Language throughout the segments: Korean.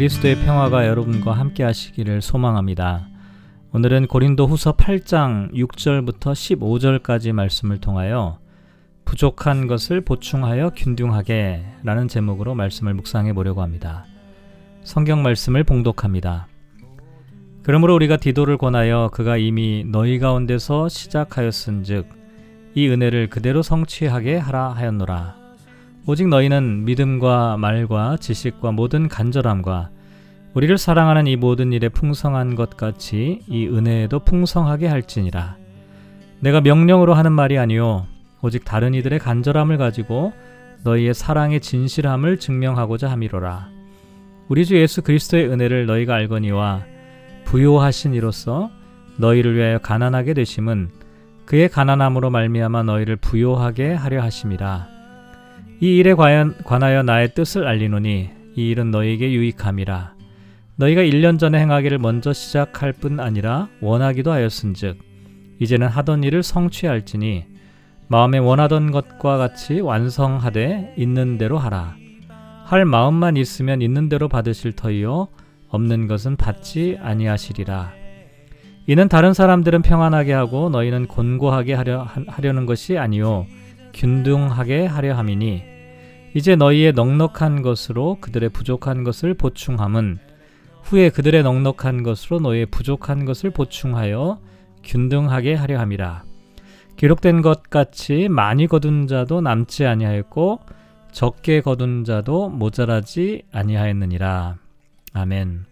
그리스도의 평화가 여러분과 함께 하시기를 소망합니다. 오늘은 고린도 후서 8장 6절부터 15절까지 말씀을 통하여 부족한 것을 보충하여 균등하게 라는 제목으로 말씀을 묵상해 보려고 합니다. 성경 말씀을 봉독합니다. 그러므로 우리가 디도를 권하여 그가 이미 너희 가운데서 시작하였은즉 이 은혜를 그대로 성취하게 하라 하였노라. 오직 너희는 믿음과 말과 지식과 모든 간절함과 우리를 사랑하는 이 모든 일에 풍성한 것 같이 이 은혜에도 풍성하게 할지니라. 내가 명령으로 하는 말이 아니요 오직 다른 이들의 간절함을 가지고 너희의 사랑의 진실함을 증명하고자 함이로라. 우리 주 예수 그리스도의 은혜를 너희가 알거니와 부요하신 이로써 너희를 위하여 가난하게 되심은 그의 가난함으로 말미암아 너희를 부요하게 하려 하심이라. 이 일에 관하여 나의 뜻을 알리노니 이 일은 너희에게 유익함이라. 너희가 1년 전에 행하기를 먼저 시작할 뿐 아니라 원하기도 하였은즉 이제는 하던 일을 성취할지니 마음에 원하던 것과 같이 완성하되 있는 대로 하라. 할 마음만 있으면 있는 대로 받으실 터이요 없는 것은 받지 아니하시리라. 이는 다른 사람들은 평안하게 하고 너희는 곤고하게 하려 하려는 것이 아니요 균등하게 하려 함이니 이제 너희의 넉넉한 것으로 그들의 부족한 것을 보충함은 후에 그들의 넉넉한 것으로 너희의 부족한 것을 보충하여 균등하게 하려 함이라. 기록된 것 같이 많이 거둔 자도 남지 아니하였고 적게 거둔 자도 모자라지 아니하였느니라. 아멘.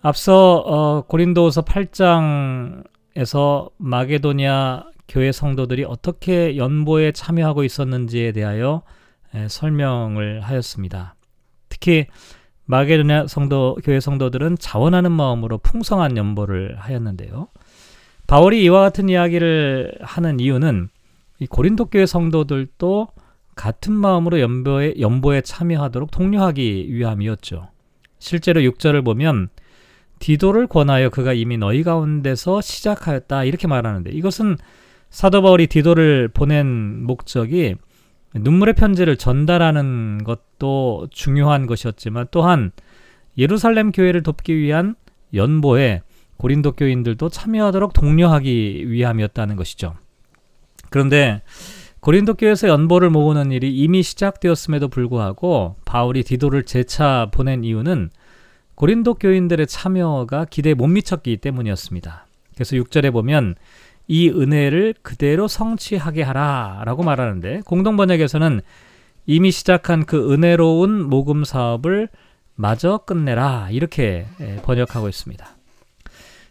앞서 어, 고린도서 8장에서 마게도니아 교회 성도들이 어떻게 연보에 참여하고 있었는지에 대하여 에, 설명을 하였습니다. 특히 마게도냐 성도 교회 성도들은 자원하는 마음으로 풍성한 연보를 하였는데요. 바울이 이와 같은 이야기를 하는 이유는 이 고린도 교회 성도들도 같은 마음으로 연보에, 연보에 참여하도록 독려하기 위함이었죠. 실제로 6절을 보면 디도를 권하여 그가 이미 너희 가운데서 시작하였다 이렇게 말하는데 이것은 사도 바울이 디도를 보낸 목적이 눈물의 편지를 전달하는 것도 중요한 것이었지만 또한 예루살렘 교회를 돕기 위한 연보에 고린도 교인들도 참여하도록 독려하기 위함이었다는 것이죠. 그런데 고린도 교회에서 연보를 모으는 일이 이미 시작되었음에도 불구하고 바울이 디도를 재차 보낸 이유는 고린도 교인들의 참여가 기대에 못 미쳤기 때문이었습니다. 그래서 6절에 보면 이 은혜를 그대로 성취하게 하라 라고 말하는데 공동 번역에서는 이미 시작한 그 은혜로운 모금 사업을 마저 끝내라 이렇게 번역하고 있습니다.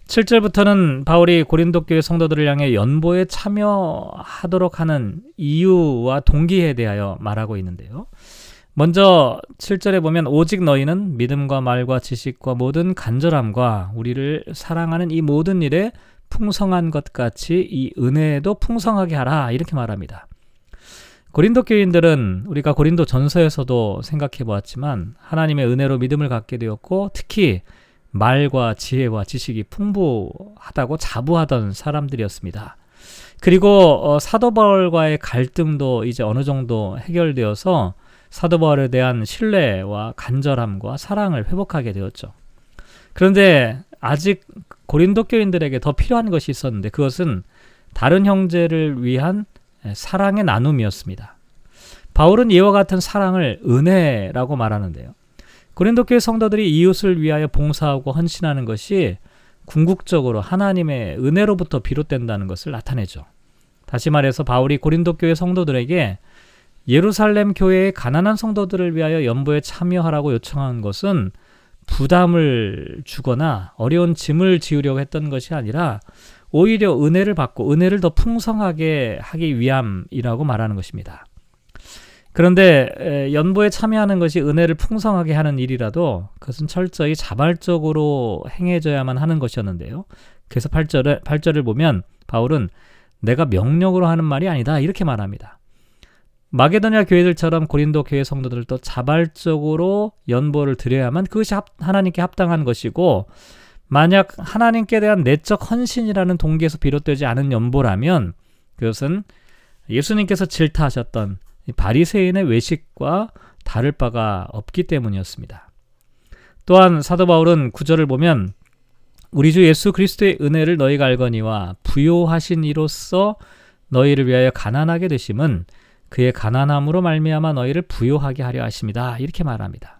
7절부터는 바울이 고린도 교회 성도들을 향해 연보에 참여하도록 하는 이유와 동기에 대하여 말하고 있는데요. 먼저 7절에 보면 오직 너희는 믿음과 말과 지식과 모든 간절함과 우리를 사랑하는 이 모든 일에 풍성한 것 같이 이 은혜에도 풍성하게 하라 이렇게 말합니다. 고린도 교인들은 우리가 고린도 전서에서도 생각해 보았지만 하나님의 은혜로 믿음을 갖게 되었고 특히 말과 지혜와 지식이 풍부하다고 자부하던 사람들이었습니다. 그리고 어, 사도 바울과의 갈등도 이제 어느 정도 해결되어서 사도 바울에 대한 신뢰와 간절함과 사랑을 회복하게 되었죠. 그런데 아직 고린도 교인들에게 더 필요한 것이 있었는데 그것은 다른 형제를 위한 사랑의 나눔이었습니다. 바울은 이와 같은 사랑을 은혜라고 말하는데요. 고린도 교회 성도들이 이웃을 위하여 봉사하고 헌신하는 것이 궁극적으로 하나님의 은혜로부터 비롯된다는 것을 나타내죠. 다시 말해서 바울이 고린도 교회 성도들에게 예루살렘 교회의 가난한 성도들을 위하여 연보에 참여하라고 요청한 것은 부담을 주거나 어려운 짐을 지우려고 했던 것이 아니라 오히려 은혜를 받고 은혜를 더 풍성하게 하기 위함이라고 말하는 것입니다. 그런데 연보에 참여하는 것이 은혜를 풍성하게 하는 일이라도 그것은 철저히 자발적으로 행해져야만 하는 것이었는데요. 그래서 8절을, 8절을 보면 바울은 내가 명령으로 하는 말이 아니다 이렇게 말합니다. 마게도냐 교회들처럼 고린도 교회 성도들도 자발적으로 연보를 드려야만 그것이 합, 하나님께 합당한 것이고 만약 하나님께 대한 내적 헌신이라는 동기에서 비롯되지 않은 연보라면 그것은 예수님께서 질타하셨던 바리새인의 외식과 다를 바가 없기 때문이었습니다. 또한 사도 바울은 구절을 보면 우리 주 예수 그리스도의 은혜를 너희가 알거니와 부요하신 이로써 너희를 위하여 가난하게 되심은 그의 가난함으로 말미암아 너희를 부요하게 하려 하십니다. 이렇게 말합니다.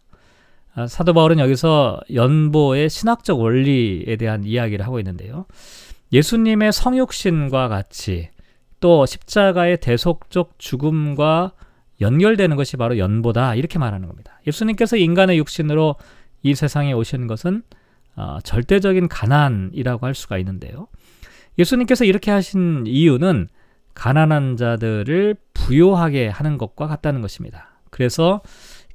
아, 사도 바울은 여기서 연보의 신학적 원리에 대한 이야기를 하고 있는데요. 예수님의 성육신과 같이 또 십자가의 대속적 죽음과 연결되는 것이 바로 연보다 이렇게 말하는 겁니다. 예수님께서 인간의 육신으로 이 세상에 오신 것은 어, 절대적인 가난이라고 할 수가 있는데요. 예수님께서 이렇게 하신 이유는 가난한 자들을 부요하게 하는 것과 같다는 것입니다. 그래서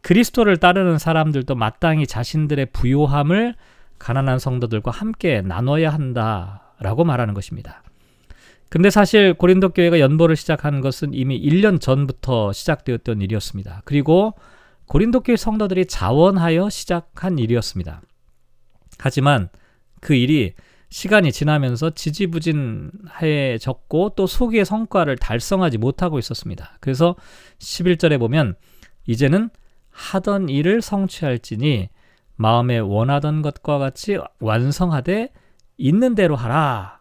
그리스도를 따르는 사람들도 마땅히 자신들의 부요함을 가난한 성도들과 함께 나눠야 한다라고 말하는 것입니다. 근데 사실 고린도 교회가 연보를 시작한 것은 이미 1년 전부터 시작되었던 일이었습니다. 그리고 고린도 교회 성도들이 자원하여 시작한 일이었습니다. 하지만 그 일이 시간이 지나면서 지지부진해졌고 또 소기의 성과를 달성하지 못하고 있었습니다. 그래서 11절에 보면 이제는 하던 일을 성취할지니 마음에 원하던 것과 같이 완성하되 있는 대로 하라.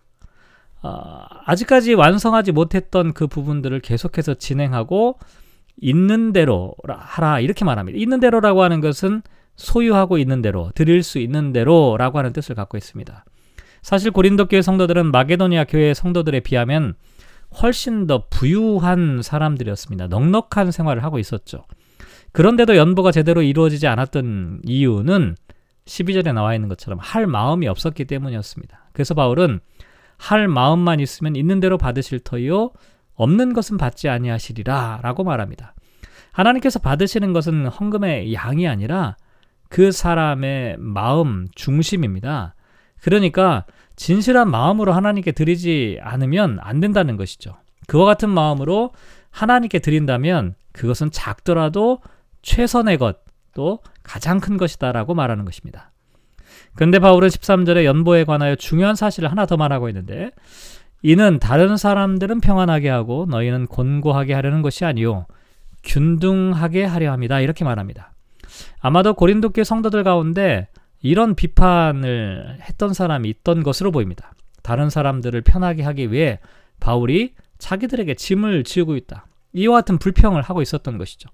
어, 아직까지 완성하지 못했던 그 부분들을 계속해서 진행하고 있는 대로 하라 이렇게 말합니다. 있는 대로라고 하는 것은 소유하고 있는 대로 드릴 수 있는 대로라고 하는 뜻을 갖고 있습니다. 사실 고린도 교회 성도들은 마게도니아 교회 성도들에 비하면 훨씬 더 부유한 사람들이었습니다. 넉넉한 생활을 하고 있었죠. 그런데도 연보가 제대로 이루어지지 않았던 이유는 12절에 나와 있는 것처럼 할 마음이 없었기 때문이었습니다. 그래서 바울은 할 마음만 있으면 있는 대로 받으실 터이요 없는 것은 받지 아니하시리라 라고 말합니다. 하나님께서 받으시는 것은 헌금의 양이 아니라 그 사람의 마음 중심입니다. 그러니까 진실한 마음으로 하나님께 드리지 않으면 안 된다는 것이죠. 그와 같은 마음으로 하나님께 드린다면 그것은 작더라도 최선의 것, 또 가장 큰 것이다라고 말하는 것입니다. 그런데 바울은 13절에 연보에 관하여 중요한 사실을 하나 더 말하고 있는데 이는 다른 사람들은 평안하게 하고 너희는 곤고하게 하려는 것이 아니요 균등하게 하려 합니다. 이렇게 말합니다. 아마도 고린도교 성도들 가운데 이런 비판을 했던 사람이 있던 것으로 보입니다. 다른 사람들을 편하게 하기 위해 바울이 자기들에게 짐을 지우고 있다. 이와 같은 불평을 하고 있었던 것이죠.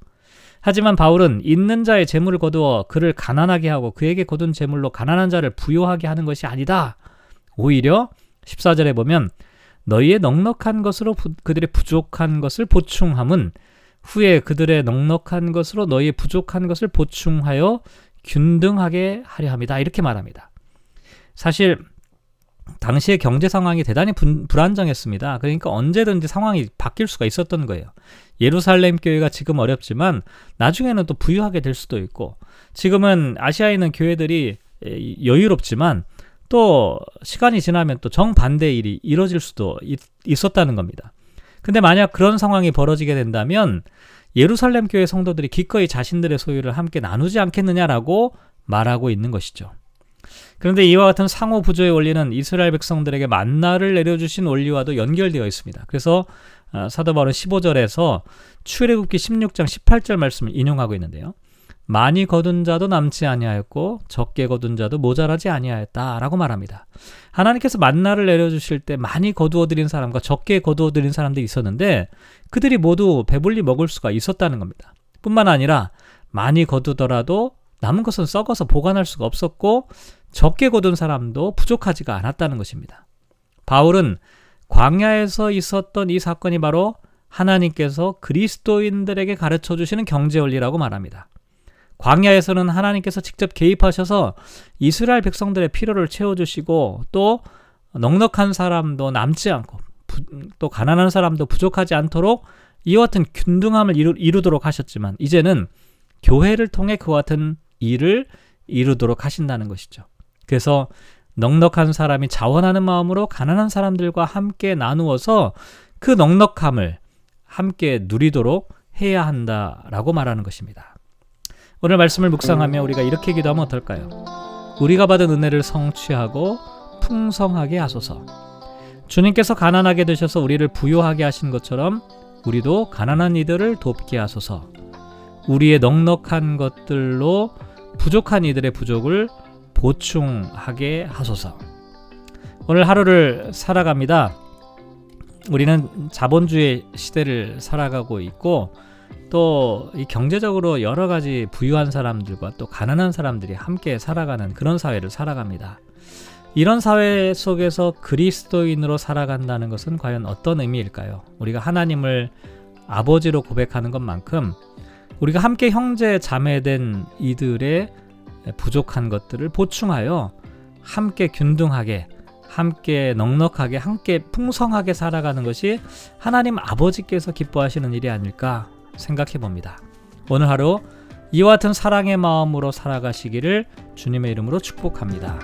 하지만 바울은 있는 자의 재물을 거두어 그를 가난하게 하고 그에게 거둔 재물로 가난한 자를 부요하게 하는 것이 아니다. 오히려 14절에 보면 너희의 넉넉한 것으로 부, 그들의 부족한 것을 보충함은 후에 그들의 넉넉한 것으로 너희의 부족한 것을 보충하여 균등하게 하려 합니다. 이렇게 말합니다. 사실 당시의 경제 상황이 대단히 분, 불안정했습니다. 그러니까 언제든지 상황이 바뀔 수가 있었던 거예요. 예루살렘 교회가 지금 어렵지만 나중에는 또 부유하게 될 수도 있고 지금은 아시아에 있는 교회들이 여유롭지만 또 시간이 지나면 또 정반대 일이 이뤄질 수도 있, 있었다는 겁니다. 근데 만약 그런 상황이 벌어지게 된다면 예루살렘 교회 성도들이 기꺼이 자신들의 소유를 함께 나누지 않겠느냐라고 말하고 있는 것이죠. 그런데 이와 같은 상호 부조의 원리는 이스라엘 백성들에게 만나를 내려주신 원리와도 연결되어 있습니다. 그래서 어, 사도 바울은 15절에서 출애굽기 16장 18절 말씀을 인용하고 있는데요. 많이 거둔 자도 남지 아니하였고 적게 거둔 자도 모자라지 아니하였다라고 말합니다. 하나님께서 만나를 내려주실 때 많이 거두어 드린 사람과 적게 거두어 드린 사람들이 있었는데 그들이 모두 배불리 먹을 수가 있었다는 겁니다. 뿐만 아니라 많이 거두더라도 남은 것은 썩어서 보관할 수가 없었고 적게 거둔 사람도 부족하지가 않았다는 것입니다. 바울은 광야에서 있었던 이 사건이 바로 하나님께서 그리스도인들에게 가르쳐 주시는 경제 원리라고 말합니다. 광야에서는 하나님께서 직접 개입하셔서 이스라엘 백성들의 필요를 채워주시고 또 넉넉한 사람도 남지 않고 부, 또 가난한 사람도 부족하지 않도록 이와 같은 균등함을 이루, 이루도록 하셨지만 이제는 교회를 통해 그와 같은 일을 이루도록 하신다는 것이죠. 그래서 넉넉한 사람이 자원하는 마음으로 가난한 사람들과 함께 나누어서 그 넉넉함을 함께 누리도록 해야 한다라고 말하는 것입니다. 오늘 말씀을 묵상하며 우리가 이렇게 기도하면 어떨까요? 우리가 받은 은혜를 성취하고 풍성하게 하소서. 주님께서 가난하게 되셔서 우리를 부유하게 하신 것처럼 우리도 가난한 이들을 돕게 하소서. 우리의 넉넉한 것들로 부족한 이들의 부족을 보충하게 하소서. 오늘 하루를 살아갑니다. 우리는 자본주의 시대를 살아가고 있고 또 이 경제적으로 여러 가지 부유한 사람들과 또 가난한 사람들이 함께 살아가는 그런 사회를 살아갑니다. 이런 사회 속에서 그리스도인으로 살아간다는 것은 과연 어떤 의미일까요? 우리가 하나님을 아버지로 고백하는 것만큼 우리가 함께 형제 자매된 이들의 부족한 것들을 보충하여 함께 균등하게 함께 넉넉하게 함께 풍성하게 살아가는 것이 하나님 아버지께서 기뻐하시는 일이 아닐까 생각해 봅니다. 오늘 하루 이와 같은 사랑의 마음으로 살아가시기를 주님의 이름으로 축복합니다.